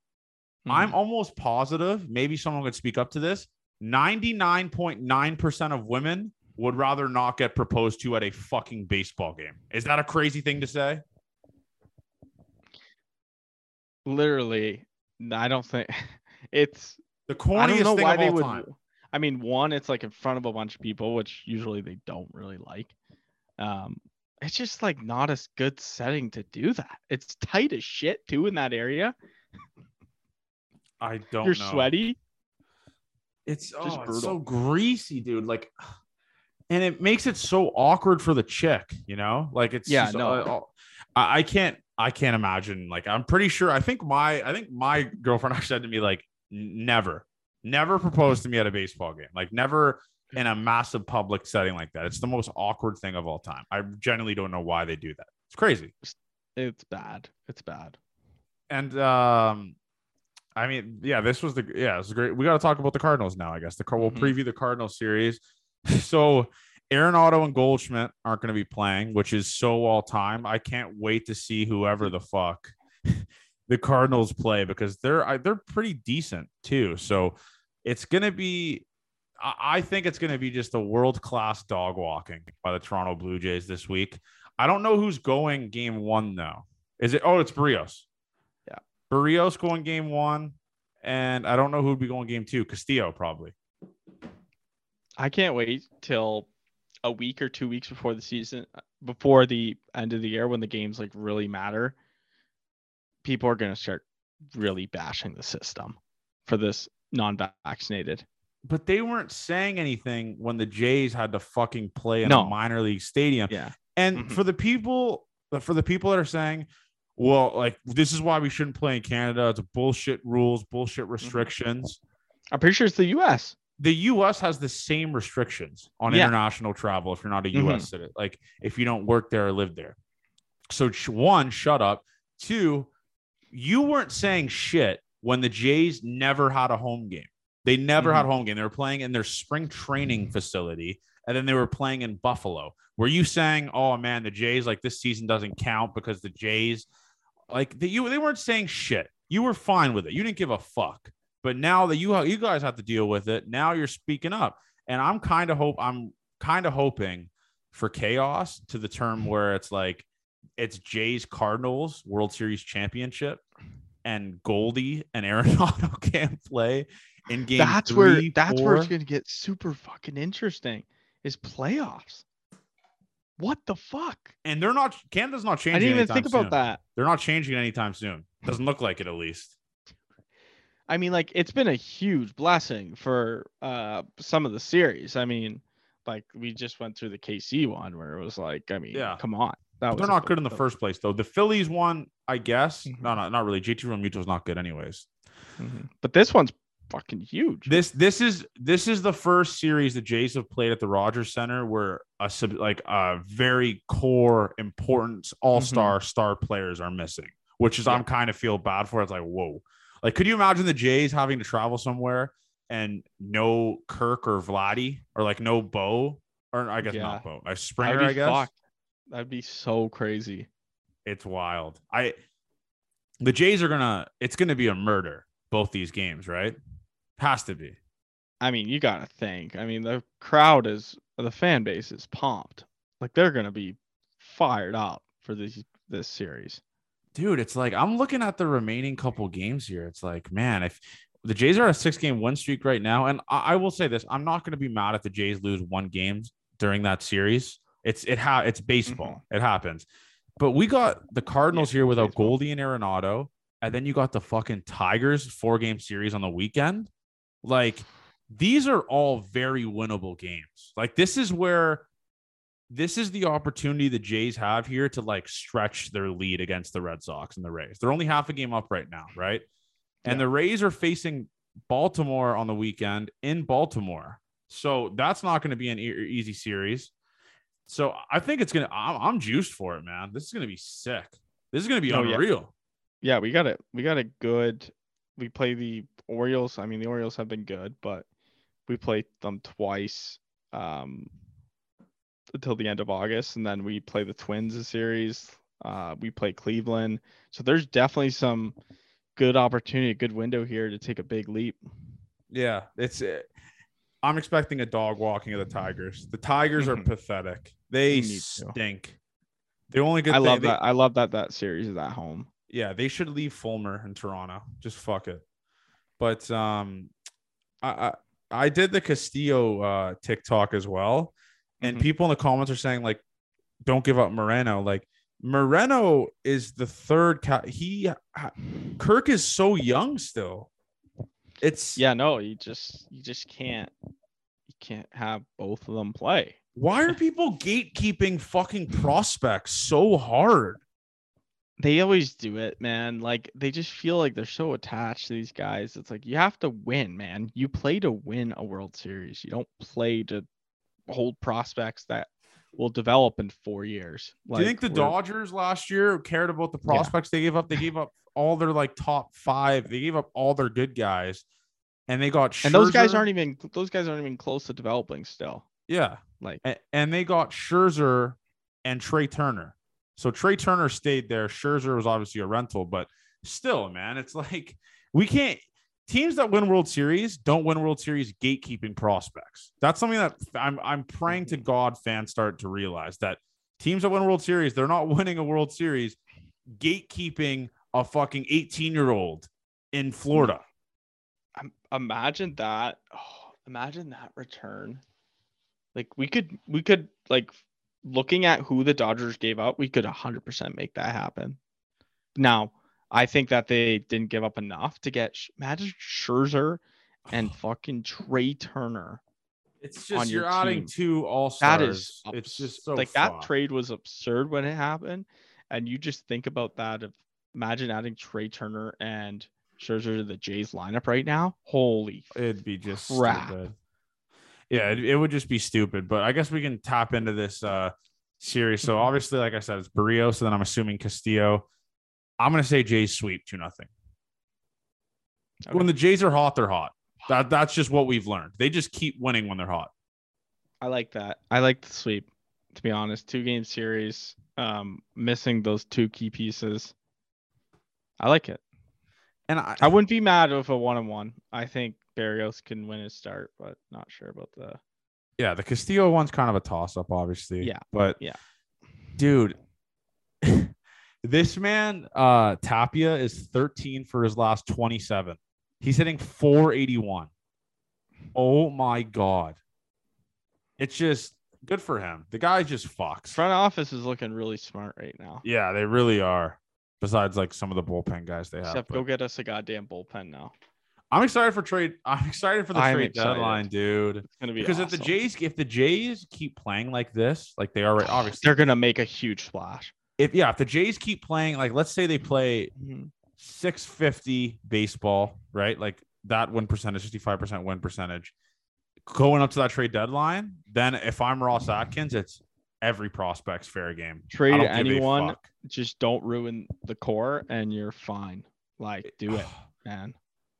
I'm Mhm. almost positive maybe someone could speak up to this 99.9% of women would rather not get proposed to at a fucking baseball game. Is that a crazy thing to say? Literally. I don't think it's. The I corniest don't know thing why of they all would. time. I mean, one, it's like in front of a bunch of people, which usually they don't really like. Um, it's just like not a good setting to do that. It's tight as shit too in that area. I don't You're know. sweaty. It's, oh, Just it's so greasy, dude. Like, and it makes it so awkward for the chick, you know? Like it's Yeah, just, no. uh, I, I can't I can't imagine. Like, I'm pretty sure I think my I think my girlfriend actually said to me, like, "N- never, never propose to me at a baseball game. Like never in a massive public setting like that. It's the most awkward thing of all time. I genuinely don't know why they do that. It's crazy. It's bad. It's bad. And um, I mean, yeah, this was the yeah, is great. We got to talk about the Cardinals now. I guess the we'll Mhm. preview the Cardinals series. so Arenado and Goldschmidt aren't going to be playing, which is so all time. I can't wait to see whoever the fuck the Cardinals play because they're they're pretty decent too. So it's going to be. I I think it's going to be just a world class dog walking by the Toronto Blue Jays this week. I don't know who's going game one though. Is it? Oh, it's Berríos. Yeah. Berríos going game one, and I don't know who'd be going game two. Castillo probably. I can't wait till a week or two weeks before the season, before the end of the year, when the games like really matter. People are gonna start really bashing the system for this non-vaccinated. But they weren't saying anything when the Jays had to fucking play in a minor league stadium. Yeah. And Mhm. for the people, for the people that are saying, well, like this is why we shouldn't play in Canada. It's bullshit rules, bullshit Mm-hmm. restrictions. I'm pretty sure it's the U.S. the US has the same restrictions on Yeah. international travel if you're not a. US citizen, like if you don't work there or live there. So one, shut up. Two, you weren't saying shit when the Jays never had a home game. They never had mm-hmm. a home game. They were playing in their spring training mm-hmm. facility, and then they were playing in Buffalo. Were you saying, "Oh man, the Jays like this season doesn't count because the Jays like the, you they weren't saying shit. You were fine with it. You didn't give a fuck. But now that you you guys have to deal with it, now you're speaking up. And I'm kind of hope I'm kind of hoping for chaos to the term mm-hmm. where it's like it's Jays Cardinals World Series championship and Goldie and Arenado can't play in game. that's where three, that's where it's gonna get super fucking interesting. Is playoffs. What the fuck? and they're not Canada's not changing. I didn't even think about that. They're not changing anytime soon. Doesn't look like it at least. I mean, like it's been a huge blessing for uh some of the series. I mean, like we just went through the KC one where it was like, I mean, Yeah. come on. That But they're not good in the a- first place though. The Phillies one, I guess. Mhm. No, no, not really. JT Realmuto's not good anyways. Mhm. But this one's fucking huge. This this is this is the first series the Jays have played at the Rogers Center where a sub, like a very core important all-star star players are missing, which is Yeah. I'm kind of feel bad for. It's like, whoa. Like, could you imagine the Jays having to travel somewhere and no Kirk or Vladdy or like no Bo or I guess Yeah. not Bo. I Springer, I guess. fucked. That'd be so crazy. It's wild. I the Jays are gonna it's gonna be a murder, both these games, right? Has to be. I mean, you gotta think. I mean, the crowd is the fan base is pumped. Like they're gonna be fired up for this this series. Dude, it's like I'm looking at the remaining couple games here. It's like, man, if the Jays are a six game win streak right now, and I, I will say this, I'm not gonna be mad if the Jays lose one game during that series. It's it ha it's baseball. Mm-hmm. It happens. But we got the Cardinals here without baseball. Goldie and Arenado, and then you got the fucking Tigers four game series on the weekend. Like these are all very winnable games. Like this is where this is the opportunity the Jays have here to like stretch their lead against the Red Sox and the Rays. They're only half a game up right now, right? And Yeah. the Rays are facing Baltimore on the weekend in Baltimore. So that's not going to be an e- easy series. So I think it's going to, I'm, I'm juiced for it, man. This is going to be sick. This is going to be Oh, unreal. Yeah, we got it. We got a good. We play the Orioles. I mean, the Orioles have been good, but we played them twice um, until the end of August, and then we play the Twins a series. Uh, we play Cleveland, so there's definitely some good opportunity, good window here to take a big leap. Yeah. It's, uh, I'm expecting a dog walking of the Tigers. The Tigers are Mhm. pathetic. They to. stink. The only good I thing, love they- that. I love that that series is at home. yeah, they should leave Fulmer in Toronto. Just fuck it. But um, I I, I did the Castillo uh, TikTok as well, and Mhm. people in the comments are saying like, "Don't give up Moreno." Like Moreno is the third. Ca- he Kirk is so young still. It's Yeah, no, you just you just can't you can't have both of them play. Why are people gatekeeping fucking prospects so hard? They always do it, man. Like they just feel like they're so attached to these guys. It's like you have to win, man. You play to win a World Series. You don't play to hold prospects that will develop in four years. Do you think the Dodgers last year cared about the Yeah. prospects they gave up? They gave up all their like top five. They gave up all their good guys, and they got and those guys aren't even those guys aren't even close to developing still. yeah, Like A- and they got Scherzer and Trey Turner. So Trey Turner stayed there. Scherzer was obviously a rental, but still, man, it's like we can't. Teams that win World Series don't win World Series gatekeeping prospects. That's something that I'm I'm praying to mm-hmm. God fans start to realize that teams that win World Series, they're not winning a World Series gatekeeping a fucking 18 year old in Florida. imagine that. Oh, imagine that return. Like we could we could like looking at who the Dodgers gave up, we could 100% make that happen. Now, I think that they didn't give up enough to get Max Scherzer and fucking Trey Turner. It's on just your you're adding team. two all stars. That is it's just so like that trade was absurd when it happened. And you just think about that of imagine adding Trey Turner and Scherzer to the Jays lineup right now. Holy It'd be just Crap. stupid. Yeah, it, it would just be stupid. But I guess we can tap into this uh series. So Mhm. obviously, like I said, it's Barrio. So then I'm assuming Castillo. I'm gonna say Jays sweep two nothing. Okay. When the Jays are hot, they're hot. That that's just what we've learned. They just keep winning when they're hot. I like that. I like the sweep, to be honest. Two game series, um, missing those two key pieces. I like it. And I, I wouldn't be mad if a one on one. I think Berríos can win his start, but not sure about the. yeah, the Castillo one's kind of a toss up, obviously. Yeah, But yeah. dude, this man, uh, Tapia is 13 for his last 27. He's hitting 481. Oh my god. It's just good for him. The guy just fucks. Front office is looking really smart right now. Yeah, they really are. Besides, like some of the bullpen guys they have. Except but- go get us a goddamn bullpen now. I'm excited for trade. I'm excited for the I'm trade excited. deadline, dude. It's gonna be Because if the. Jays, if the Jays keep playing like this, like they are obviously, they're gonna make a huge splash. If yeah, if the Jays keep playing, like let's say they play Mhm. 650 baseball, right? Like that win percentage, 65% win percentage. Going up to that trade deadline, then if I'm Ross Atkins, it's every prospect's fair game. Trade don't give a anyone, just don't ruin the core, and you're fine. Like, do it, man.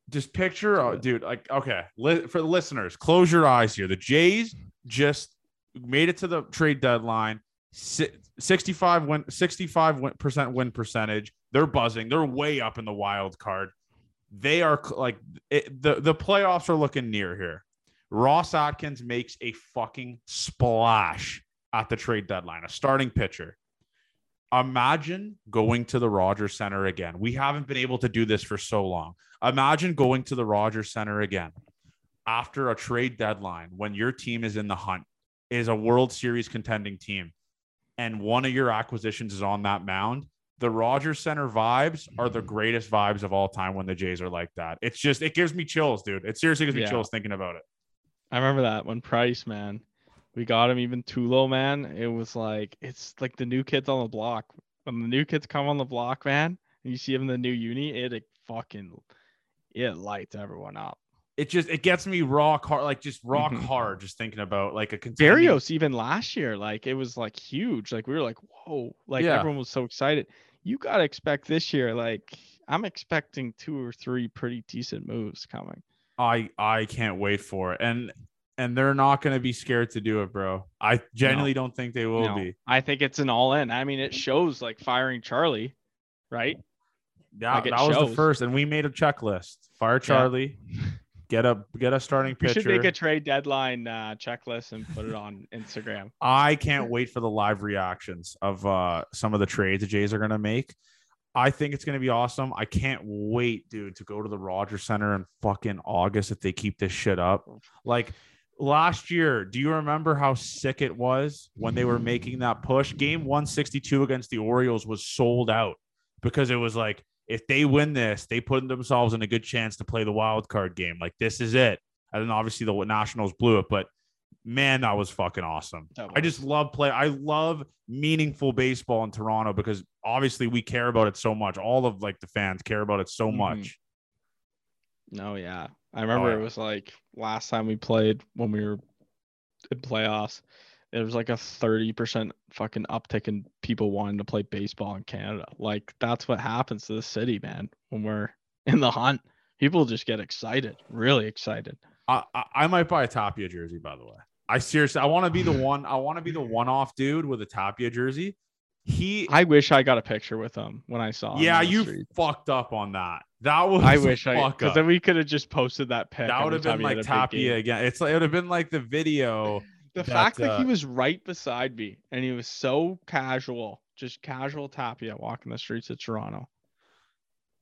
Just picture, oh, dude, like, okay, li- for the listeners, close your eyes here. The Jays just made it to the trade deadline. Si- 65 win 65 win- percent win percentage. They're buzzing. They're way up in the wild card. They are like it, the the playoffs are looking near here. Ross Atkins makes a fucking splash at the trade deadline, a starting pitcher. Imagine going to the Rogers Center again. We haven't been able to do this for so long. Imagine going to the Rogers Center again after a trade deadline when your team is in the hunt, is a World Series contending team, and one of your acquisitions is on that mound. The Rogers Center vibes are the mm-hmm. greatest vibes of all time when the Jays are like that. It's just, it gives me chills, dude. It seriously gives me Yeah. chills thinking about it. I remember that when Price, man, we got him even too low, man. It was like it's like the new kids on the block. When the new kids come on the block, man, and you see them in the new uni, it, it fucking it lights everyone up. It just it gets me rock hard, like just rock Mhm. hard, just thinking about like a contending- Berríos even last year, like it was like huge. Like we were like, whoa, like Yeah. everyone was so excited. You gotta expect this year, like I'm expecting two or three pretty decent moves coming. I I can't wait for it, and and they're not gonna be scared to do it, bro. I genuinely don't think they will No, be. I think it's an all in. I mean, it shows like firing Charlie, right? Yeah, Like, that was the first, and we made a checklist. Fire Charlie, get a get a starting We pitcher. should make a trade deadline uh, checklist and put it on Instagram. I can't wait for the live reactions of uh some of the trades the Jays are gonna make. I think it's gonna be awesome. I can't wait, dude, to go to the Rogers Center in fucking August if they keep this shit up. Like last year, do you remember how sick it was when they were making that push? Game 162 against the Orioles was sold out because it was like if they win this, they put themselves in a good chance to play the wild card game. Like this is it. And then obviously the Nationals blew it, but man, that was fucking awesome. That I just love play. I love meaningful baseball in Toronto because obviously we care about it so much. All of like the fans care about it so Mhm. much. No, yeah. I remember yeah. it was like last time we played when we were in playoffs, there was like a 30% fucking uptick in people wanting to play baseball in Canada. Like that's what happens to the city, man. When we're in the hunt, people just get excited, really excited. I, I, I might buy a Tapia jersey, by the way. I seriously, I want to be the one. I want to be the one-off dude with a Tapia jersey. He, I wish I got a picture with him when I saw him. yeah, you street. fucked up on that. That was I wish I because then we could have just posted that pic. that would have been time he had like Tapia again. It's like it would have been like the video. The that, fact that he uh, was right beside me and he was so casual, just casual Tapia walking the streets of Toronto.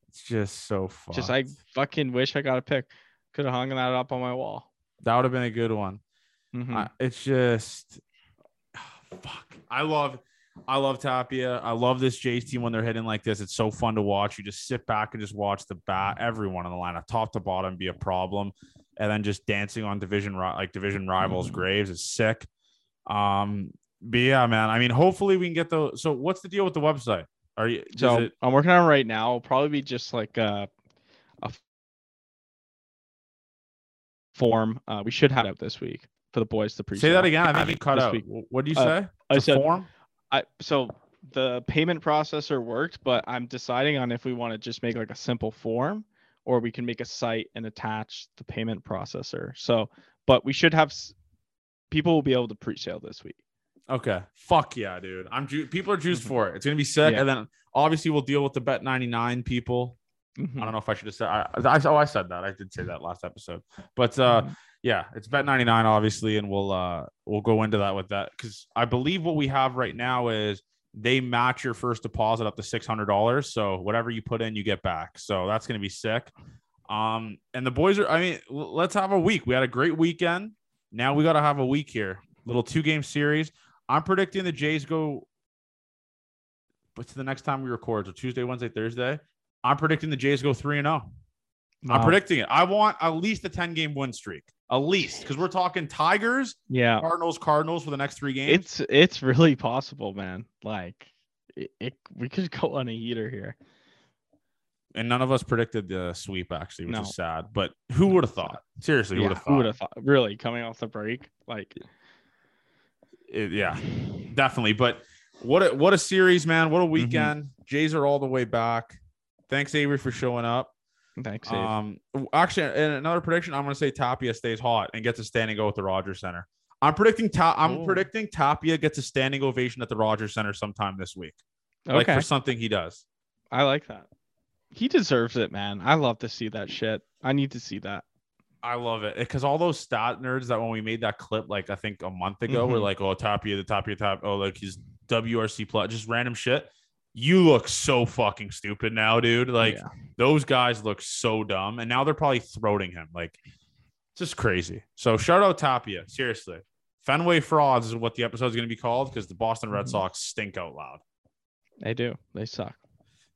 It's just so fun. Just I fucking wish I got a pic. Could have hung that up on my wall. that would have been a good one. Mhm. I, it's just fuck. I love I love Tapia. I love this Jays team when they're hitting like this. It's so fun to watch. You just sit back and just watch the bat, everyone on the lineup, top to bottom, be a problem, and then just dancing on division like division rivals' graves is sick. Um, but yeah, man. I mean, hopefully we can get the. So, what's the deal with the website? Are you? so it- I'm working on it right now. It'll probably be just like a, a form. Uh, we should have it out this week for the boys to pre say that again. I think you cut out. week. What do you Uh, say? I said form. I so the payment processor worked, but I'm deciding on if we want to just make like a simple form or we can make a site and attach the payment processor. So, but we should have people will be able to pre-sale this week. Okay. Fuck yeah, dude. I'm ju- people are juiced Mhm. for it. It's gonna be sick. Yeah. And then obviously we'll deal with the bet 99 people. Mhm. I don't know if I should have said I, I oh I said that. I did say that last episode. But uh Mhm. yeah, it's bet 99 obviously and we'll uh we'll go into that with that cuz I believe what we have right now is they match your first deposit up to $600. So whatever you put in you get back. So that's going to be sick. Um and the boys are I mean let's have a week. We had a great weekend. Now we got to have a week here. Little two game series. I'm predicting the Jays go but to the next time we record, so Tuesday, Wednesday, Thursday, I'm predicting the Jays go 3 and 0. I'm predicting it. I want at least a 10 game win streak. At least because we're talking Tigers, Yeah, Cardinals, Cardinals for the next three games. it's it's really possible, man. Like it, it we could go on a heater here. and none of us predicted the sweep, actually, which No. is sad. But who would have thought? Seriously, who would Yeah, have who would thought? have thought? Really coming off the break, like It- yeah, definitely. But what a, what a series, man. Mm-hmm. What a weekend. Jays are all the way back. Thanks, Avery, for showing up. Thanks. Dave. Um, actually, in another prediction, I'm going to say Tapia stays hot and gets a standing go at the Rogers Center. I'm predicting. Ta- I'm Ooh. predicting Tapia gets a standing ovation at the Rogers Center sometime this week. Like for something he does. I like that. He deserves it, man. I love to see that shit. I need to see that. I love it because all those stat nerds that when we made that clip, like I think a month ago, were Mhm. like, "Oh, Tapia, the Tapia, Tap, oh, like he's WRC plus, just random shit." You look so fucking stupid now, dude. Like Yeah. those guys look so dumb, and now they're probably throating him. Like, it's just crazy. So shout out Tapia, seriously. Fenway frauds is what the episode is going to be called because the Boston Red Mhm. Sox stink out loud. They do. They suck.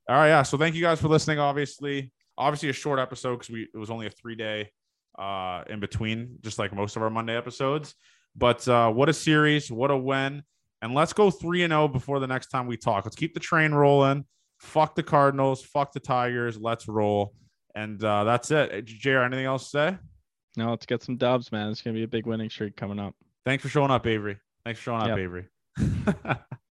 All right, yeah. So thank you guys for listening. Obviously, obviously a short episode because we it was only a three day uh in between, just like most of our Monday episodes. But uh what a series, what a win. And let's go three and zero before the next time we talk. Let's keep the train rolling. Fuck the Cardinals, fuck the Tigers. Let's roll. And uh, that's it. JR, anything else to say? No, let's get some dubs, man. It's gonna be a big winning streak coming up. Thanks for showing up, Avery. Thanks for showing up, Yep. Avery.